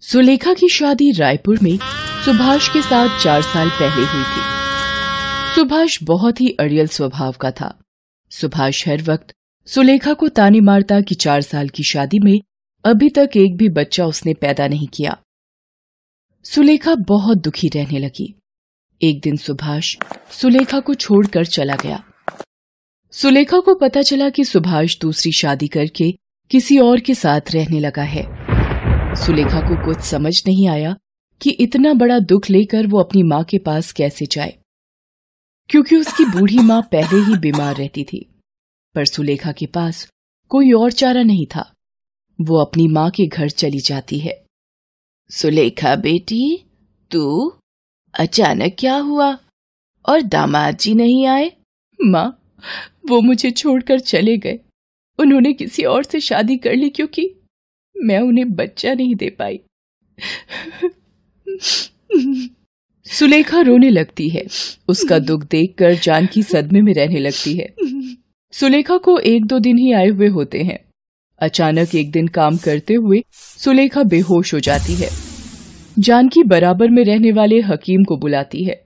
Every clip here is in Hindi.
सुलेखा की शादी रायपुर में सुभाष के साथ चार साल पहले हुई थी। सुभाष बहुत ही अड़ियल स्वभाव का था। सुभाष हर वक्त सुलेखा को ताने मारता कि चार साल की शादी में अभी तक एक भी बच्चा उसने पैदा नहीं किया। सुलेखा बहुत दुखी रहने लगी। एक दिन सुभाष सुलेखा को छोड़कर चला गया। सुलेखा को पता चला कि सुभाष दूसरी शादी करके किसी और के साथ रहने लगा है। सुलेखा को कुछ समझ नहीं आया कि इतना बड़ा दुख लेकर वो अपनी माँ के पास कैसे जाए। क्योंकि उसकी बूढ़ी माँ पहले ही बीमार रहती थी, पर सुलेखा के पास कोई और चारा नहीं था। वो अपनी माँ के घर चली जाती है। सुलेखा बेटी, तू? अचानक क्या हुआ? और दामाद जी नहीं आए? माँ, वो मुझे छोड़कर चले गए। उन्होंने किसी और से शादी कर ली क्योंकि मैं उन्हें बच्चा नहीं दे पाई। सुलेखा रोने लगती है। उसका दुख देखकर जानकी सदमे में रहने लगती है। सुलेखा को एक दो दिन ही आए हुए होते हैं। अचानक एक दिन काम करते हुए सुलेखा बेहोश हो जाती है। जानकी बराबर में रहने वाले हकीम को बुलाती है।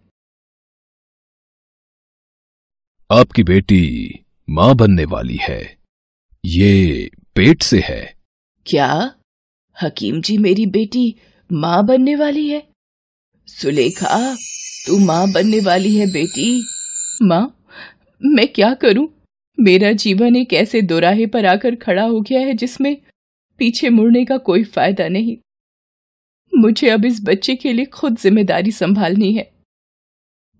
आपकी बेटी माँ बनने वाली है। ये पेट से है। क्या? हकीम जी मेरी बेटी माँ बनने वाली है। सुलेखा, तू माँ बनने वाली है बेटी। माँ, मैं क्या करूँ? मेरा जीवन एक ऐसे दोराहे पर आकर खड़ा हो गया है जिसमें पीछे मुड़ने का कोई फ़ायदा नहीं। मुझे अब इस बच्चे के लिए खुद ज़िम्मेदारी संभालनी है।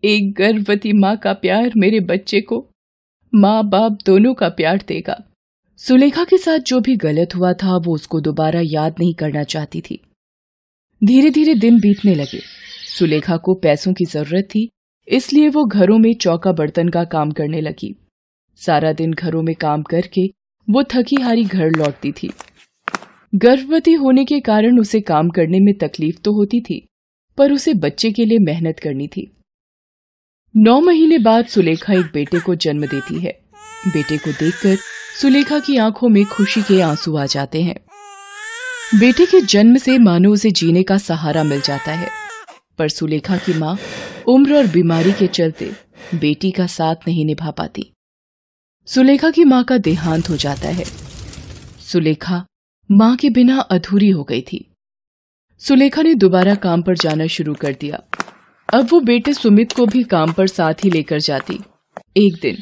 एक गर्भवती माँ का प्यार मेरे बच्चे को माँ बाप दोनों का प्यार देगा। सुलेखा के साथ जो भी गलत हुआ था, वो उसको दोबारा याद नहीं करना चाहती थी। धीरे धीरे दिन बीतने लगे। सुलेखा को पैसों की ज़रूरत थी, इसलिए वो घरों में चौका बर्तन का काम करने लगी। सारा दिन घरों में काम करके वो थकी हारी घर लौटती थी। गर्भवती होने के कारण उसे काम करने में तकलीफ़ तो होती थी, पर उसे बच्चे के लिए मेहनत करनी थी। नौ महीने बाद सुलेखा एक बेटे को जन्म देती है। बेटे को देखकर सुलेखा की आँखों में खुशी के आँसू आ जाते हैं। बेटे के जन्म से मानो उसे जीने का सहारा मिल जाता है। पर सुलेखा की माँ उम्र और बीमारी के चलते बेटी का साथ नहीं निभा पाती। सुलेखा की माँ का देहांत हो जाता है। सुलेखा माँ के बिना अधूरी हो गई थी। सुलेखा ने दोबारा काम पर जाना शुरू कर दिया। अब वो बेटे सुमित को भी काम पर साथ ही लेकर जाती। एक दिन,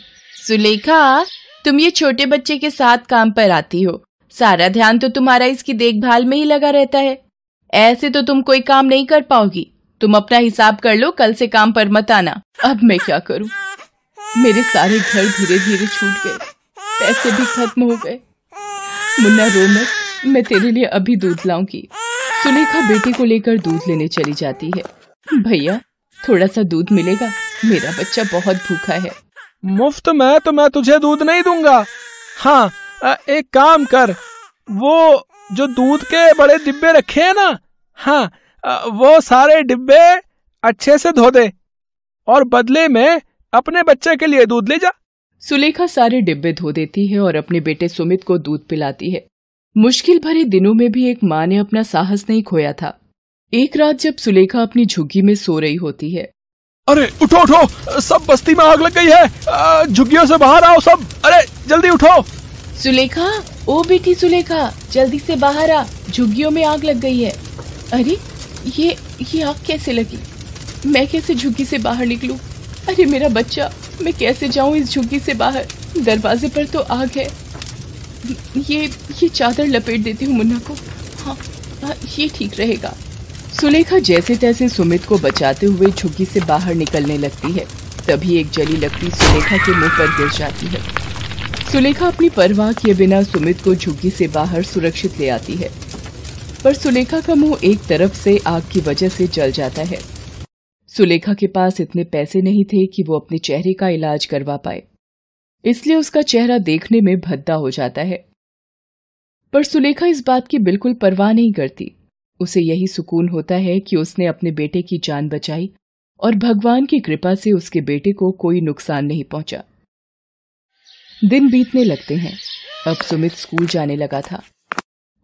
सुलेखा तुम ये छोटे बच्चे के साथ काम पर आती हो। सारा ध्यान तो तुम्हारा इसकी देखभाल में ही लगा रहता है। ऐसे तो तुम कोई काम नहीं कर पाओगी। तुम अपना हिसाब कर लो, कल से काम पर मत आना। अब मैं क्या करूँ? मेरे सारे घर धीरे धीरे छूट गए। पैसे भी खत्म हो गए। मुन्ना, रो मत। मैं तेरे लिए अभी दूध लाऊँगी। सुलेखा बेटे को लेकर दूध लेने चली जाती है। भैया, थोड़ा सा दूध मिलेगा? मेरा बच्चा बहुत भूखा है। मुफ़्त में तो मैं तुझे दूध नहीं दूँगा। हाँ एक काम कर। वो जो दूध के बड़े डिब्बे रखे हैं ना हाँ वो सारे डिब्बे अच्छे से धो दे और बदले में अपने बच्चे के लिए दूध ले जा। सुलेखा सारे डिब्बे धो देती है और अपने बेटे सुमित को दूध पिलाती है। मुश्किल भरे दिनों में भी एक माँ ने अपना साहस नहीं खोया था। एक रात जब सुलेखा अपनी झुग्गी में सो रही होती है अरे उठो उठो। सब बस्ती में आग लग गई है। झुग्गियों से बाहर आओ सब। अरे जल्दी उठो। सुलेखा ओ बेटी सुलेखा जल्दी से बाहर आ। झुग्गियों में आग लग गई है। अरे ये ये आग कैसे लगी? मैं कैसे झुग्गी से बाहर निकलूं? अरे मेरा बच्चा मैं कैसे जाऊँ इस झुग्गी से बाहर? दरवाजे पर तो आग है। ये ये चादर लपेट देती हूँ मुन्ना को। हाँ, हाँ ये ठीक रहेगा। सुलेखा जैसे तैसे सुमित को बचाते हुए झुग्गी से बाहर निकलने लगती है। तभी एक जली लकड़ी सुलेखा के मुँह पर गिर जाती है। सुलेखा अपनी परवाह किए बिना सुमित को झुग्गी से बाहर सुरक्षित ले आती है। पर सुलेखा का मुँह एक तरफ़ से आग की वजह से जल जाता है। सुलेखा के पास इतने पैसे नहीं थे कि वो अपने चेहरे का इलाज करवा पाए। इसलिए उसका चेहरा देखने में भद्दा हो जाता है। पर सुलेखा इस बात की बिल्कुल परवाह नहीं करती उसे यही सुकून होता है कि उसने अपने बेटे की जान बचाई और भगवान की कृपा से उसके बेटे को कोई नुकसान नहीं पहुँचा। दिन बीतने लगते हैं। अब सुमित स्कूल जाने लगा था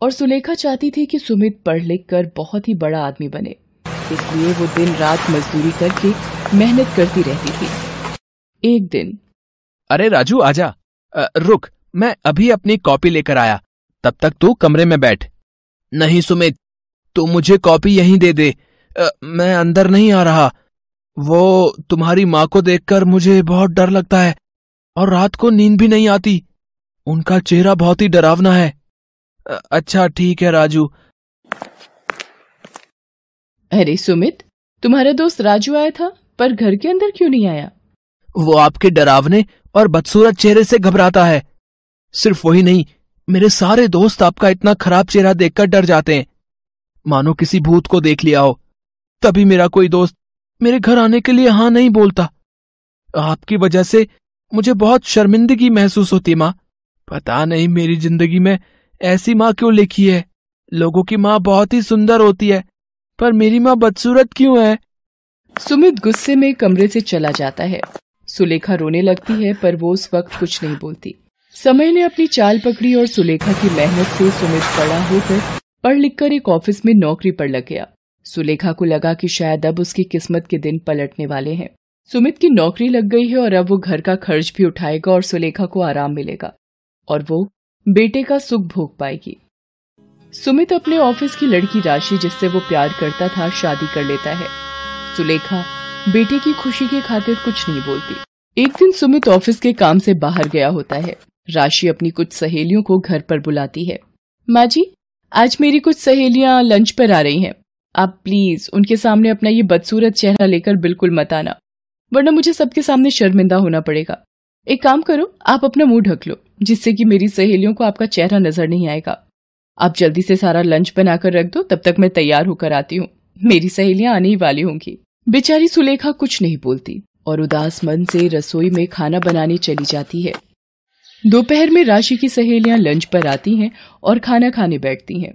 और सुलेखा चाहती थी कि सुमित पढ़ लिख कर बहुत ही बड़ा आदमी बने। इसलिए वो दिन रात मजदूरी करके मेहनत करती रहती थी। एक दिन अरे राजू आजा। अ, रुक मैं अभी अपनी कॉपी लेकर आया। तब तक तू कमरे में बैठ। नहीं सुमित तू मुझे कॉपी यहीं दे दे। अ, मैं अंदर नहीं आ रहा। वो तुम्हारी माँ को देखकर मुझे बहुत डर लगता है और रात को नींद भी नहीं आती। उनका चेहरा बहुत ही डरावना है। अ, अच्छा ठीक है राजू। अरे सुमित तुम्हारा दोस्त राजू आया था पर घर के अंदर क्यों नहीं आया? वो आपके डरावने और बदसूरत चेहरे से घबराता है। सिर्फ़ वही नहीं मेरे सारे दोस्त आपका इतना खराब चेहरा देखकर डर जाते हैं। मानो किसी भूत को देख लिया हो, तभी मेरा कोई दोस्त मेरे घर आने के लिए हाँ नहीं बोलता। आपकी वजह से मुझे बहुत शर्मिंदगी महसूस होती माँ। पता नहीं मेरी ज़िंदगी में ऐसी माँ क्यों लिखी है। लोगों की माँ बहुत ही सुंदर होती है, पर मेरी माँ बदसूरत क्यों है? सुमित गुस्से में कमरे से चला जाता है। सुलेखा रोने लगती है, पर वो उस वक्त कुछ नहीं बोलती। समय ने अपनी चाल पकड़ी और सुलेखा की मेहनत से सुमित बड़ा होकर पढ़ लिखकर एक ऑफ़िस में नौकरी पर लग गया। सुलेखा को लगा कि शायद अब उसकी किस्मत के दिन पलटने वाले हैं। सुमित की नौकरी लग गई है और अब वो घर का खर्च भी उठाएगा और सुलेखा को आराम मिलेगा। और वो बेटे का सुख भोग पाएगी। सुमित अपने ऑफ़िस की लड़की राशि जिससे वो प्यार करता था, शादी कर लेता है। सुलेखा बेटे की खुशी की खातिर कुछ नहीं बोलती। एक दिन सुमित ऑफ़िस के काम से बाहर गया होता है। राशि अपनी कुछ सहेलियों को घर पर बुलाती है। माँ जी आज मेरी कुछ सहेलियाँ लंच पर आ रही हैं। आप प्लीज़ उनके सामने अपना ये बदसूरत चेहरा लेकर बिल्कुल मत आना, वरना मुझे सबके सामने शर्मिंदा होना पड़ेगा। एक काम करो, आप अपना मुँह ढक लो, जिससे कि मेरी सहेलियों को आपका चेहरा नज़र नहीं आएगा। आप जल्दी से सारा लंच बनाकर रख दो, तब तक मैं तैयार होकर आती हूँ। मेरी सहेलियाँ आने ही वाली होंगी। बेचारी सुलेखा कुछ नहीं बोलती और उदास मन से रसोई में खाना बनाने चली जाती है। दोपहर में राशि की सहेलियाँ लंच पर आती हैं और खाना खाने बैठती हैं।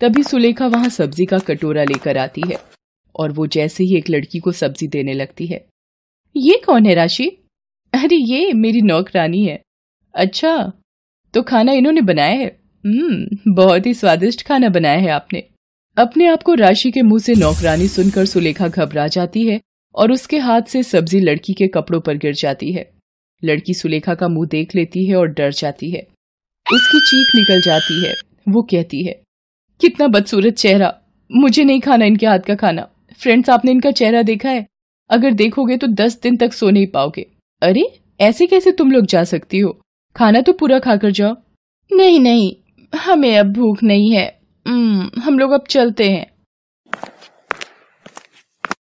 तभी सुलेखा वहाँ सब्ज़ी का कटोरा लेकर आती है और वो जैसे ही एक लड़की को सब्ज़ी देने लगती है। ये कौन है राशि? अरे ये मेरी नौकरानी है। अच्छा तो खाना इन्होंने बनाया है? हम्म बहुत ही स्वादिष्ट खाना बनाया है आपने। अपने आप को राशि के मुँह से नौकरानी सुनकर सुलेखा घबरा जाती है और उसके हाथ से सब्ज़ी लड़की के कपड़ों पर गिर जाती है। लड़की सुलेखा का मुँह देख लेती है और डर जाती है। उसकी चीख निकल जाती है। वो कहती है, कितना बदसूरत चेहरा। मुझे नहीं खाना इनके हाथ का खाना। फ्रेंड्स, आपने इनका चेहरा देखा है? अगर देखोगे तो दस दिन तक सो नहीं पाओगे। अरे, ऐसे कैसे तुम लोग जा सकती हो? खाना तो पूरा खाकर जाओ। नहीं नहीं, हमें अब भूख नहीं है। हम लोग अब चलते हैं।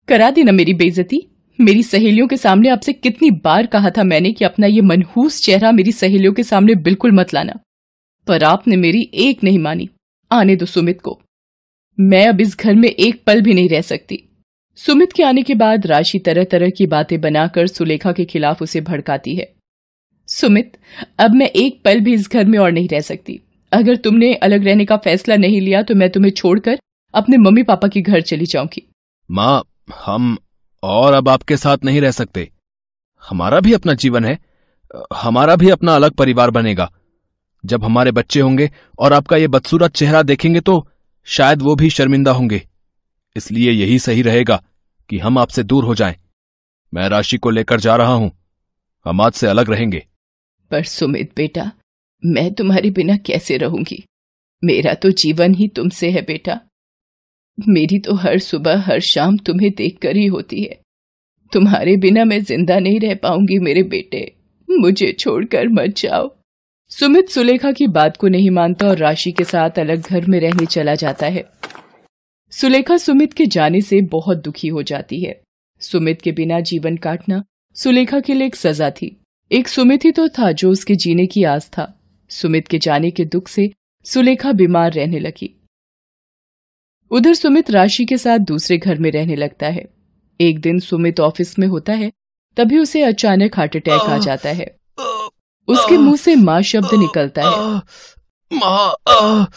करा देना मेरी बेइज्जती। मेरी सहेलियों के सामने आपसे कितनी बार कहा था मैंने कि अपना ये मनहूस चेहरा मेरी सहेलियों के सामने बिल्कुल मत लाना। पर आपने मेरी एक नहीं मानी। आने दो सुमित को। मैं अब इस घर में एक पल भी नहीं रह सकती। सुमित के आने के बाद राशि तरह तरह की बातें बनाकर सुलेखा के खिलाफ उसे भड़काती है। सुमित, अब मैं एक पल भी इस घर में और नहीं रह सकती। अगर तुमने अलग रहने का फैसला नहीं लिया तो मैं तुम्हें छोड़कर अपने मम्मी पापा के घर चली जाऊँगी। माँ, हम और अब आपके साथ नहीं रह सकते। हमारा भी अपना जीवन है, हमारा भी अपना अलग परिवार बनेगा। जब हमारे बच्चे होंगे और आपका ये बदसूरत चेहरा देखेंगे तो शायद वो भी शर्मिंदा होंगे। इसलिए यही सही रहेगा कि हम आपसे दूर हो जाएँ। मैं राशि को लेकर जा रहा हूँ। हम आज से अलग रहेंगे। पर सुमित बेटा, मैं तुम्हारे बिना कैसे रहूँगी? मेरा तो जीवन ही तुमसे है बेटा। मेरी तो हर सुबह, हर शाम तुम्हें देखकर ही होती है। तुम्हारे बिना मैं ज़िंदा नहीं रह पाऊँगी मेरे बेटे। मुझे छोड़कर मत जाओ। सुमित सुलेखा की बात को नहीं मानता और राशि के साथ अलग घर में रहने चला जाता है। सुलेखा सुमित के जाने से बहुत दुखी हो जाती है। सुमित के बिना जीवन काटना सुलेखा के लिए एक सजा थी। एक सुमित ही तो था जो उसके जीने की आस था। सुमित के जाने के दुख से सुलेखा बीमार रहने लगी। उधर सुमित राशि के साथ दूसरे घर में रहने लगता है। एक दिन सुमित ऑफ़िस में होता है तभी उसे अचानक हार्ट अटैक आ जाता है। उसके मुँह से माँ शब्द निकलता है। माँ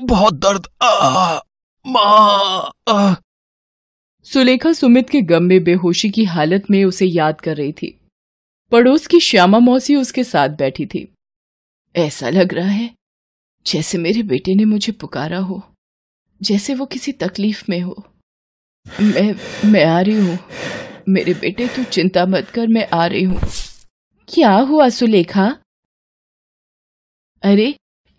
बहुत दर्द माँ सुलेखा सुमित के गम में बेहोशी की हालत में उसे याद कर रही थी। पड़ोस की श्यामा मौसी उसके साथ बैठी थी। ऐसा लग रहा है जैसे मेरे बेटे ने मुझे पुकारा हो। जैसे वो किसी तकलीफ़ में हो। मैं मैं आ रही हूँ। मेरे बेटे, तू चिंता मत कर, मैं आ रही हूँ। क्या हुआ सुलेखा? अरे,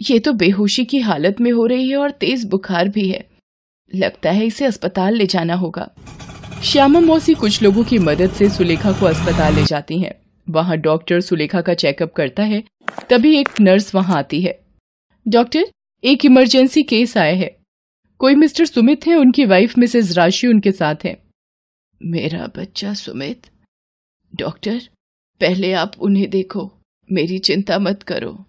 ये तो बेहोशी की हालत में हो रही है और तेज बुखार भी है। लगता है इसे अस्पताल ले जाना होगा। श्यामा मौसी कुछ लोगों की मदद से सुलेखा को अस्पताल ले जाती हैं। वहाँ डॉक्टर सुलेखा का चेकअप करता है, तभी एक नर्स वहाँ आती है। डॉक्टर, एक इमरजेंसी केस आया है। कोई मिस्टर सुमित है? उनकी वाइफ मिसेज राशि उनके साथ है। मेरा बच्चा सुमित डॉक्टर पहले आप उन्हें देखो, मेरी चिंता मत करो।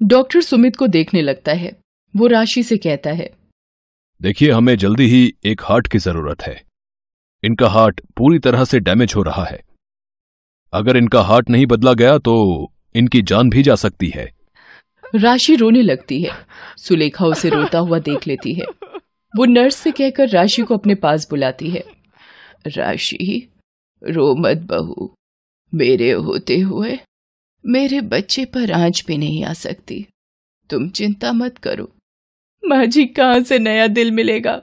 डॉक्टर सुमित को देखने लगता है। वो राशि से कहता है, देखिए, हमें जल्दी ही एक हार्ट की ज़रूरत है। इनका हार्ट पूरी तरह से डैमेज हो रहा है। अगर इनका हार्ट नहीं बदला गया तो इनकी जान भी जा सकती है। राशि रोने लगती है। सुलेखा उसे रोता हुआ देख लेती है। वो नर्स से कहकर राशि को अपने पास बुलाती है। राशि, रो मत बहू। मेरे होते हुए, मेरे बच्चे पर आँच भी नहीं आ सकती। तुम चिंता मत करो। माँ जी, कहाँ से नया दिल मिलेगा?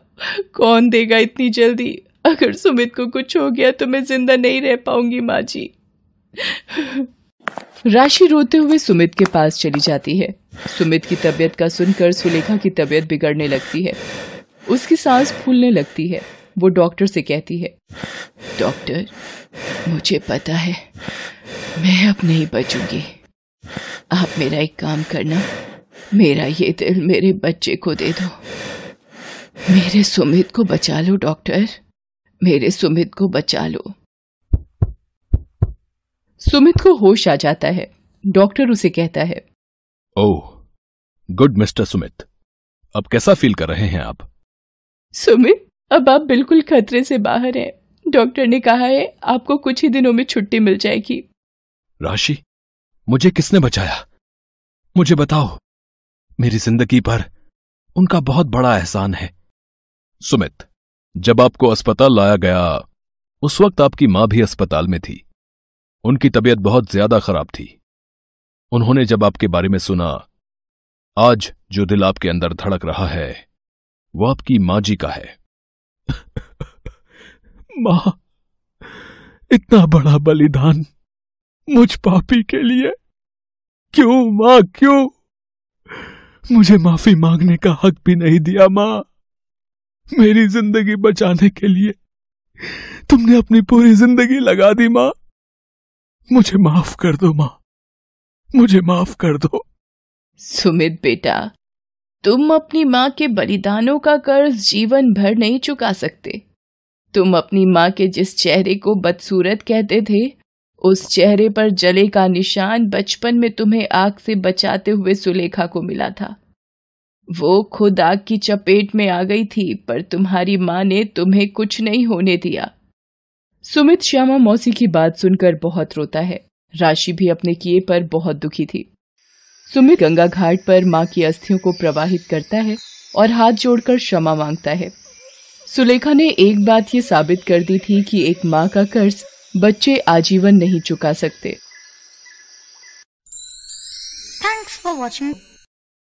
कौन देगा इतनी जल्दी? अगर सुमित को कुछ हो गया तो मैं ज़िंदा नहीं रह पाऊँगी, माँ जी। राशि रोते हुए सुमित के पास चली जाती है। सुमित की तबीयत का सुनकर सुलेखा की तबीयत बिगड़ने लगती है। उसकी सांस फूलने लगती है। वो डॉक्टर से कहती है, डॉक्टर, मुझे पता है, मैं अब नहीं बचूँगी। आप मेरा एक काम करना। मेरा ये दिल मेरे बच्चे को दे दो। मेरे सुमित को बचा लो, डॉक्टर। मेरे सुमित को बचा लो। सुमित को होश आ जाता है। डॉक्टर उसे कहता है। Oh good mister Sumit. अब कैसा फील कर रहे हैं आप? सुमित अब आप बिल्कुल खतरे से बाहर हैं। डॉक्टर ने कहा है आपको कुछ ही दिनों में छुट्टी मिल जाएगी। राशि मुझे किसने बचाया? मुझे बताओ। मेरी ज़िंदगी पर उनका बहुत बड़ा एहसान है। सुमित जब आपको अस्पताल लाया गया उस वक्त आपकी माँ भी अस्पताल में थी। उनकी तबीयत बहुत ज़्यादा खराब थी। उन्होंने जब आपके बारे में सुना, आज जो दिल आपके अंदर धड़क रहा है, वो आपकी माँ जी का है। माँ, इतना बड़ा बलिदान मुझ पापी के लिए। क्यों माँ, क्यों? मुझे माफ़ी मांगने का हक भी नहीं दिया माँ। मेरी ज़िंदगी बचाने के लिए तुमने अपनी पूरी ज़िंदगी लगा दी माँ। मुझे माफ़ कर दो, माँ। मुझे माफ़ कर दो। सुमित बेटा, तुम अपनी माँ के बलिदानों का कर्ज जीवन भर नहीं चुका सकते। तुम अपनी माँ के जिस चेहरे को बदसूरत कहते थे, उस चेहरे पर जले का निशान बचपन में तुम्हें आग से बचाते हुए सुलेखा को मिला था। वो खुद आग की चपेट में आ गई थी, पर तुम्हारी माँ ने तुम्हें कुछ नहीं होने दिया। सुमित श्यामा मौसी की बात सुनकर बहुत रोता है। राशि भी अपने किए पर बहुत दुखी थी। सुमित गंगा घाट पर माँ की अस्थियों को प्रवाहित करता है और हाथ जोड़कर क्षमा माँगता है। सुलेखा ने एक बात ये साबित कर दी थी कि एक माँ का कर्ज बच्चे आजीवन नहीं चुका सकते। Thanks for watching.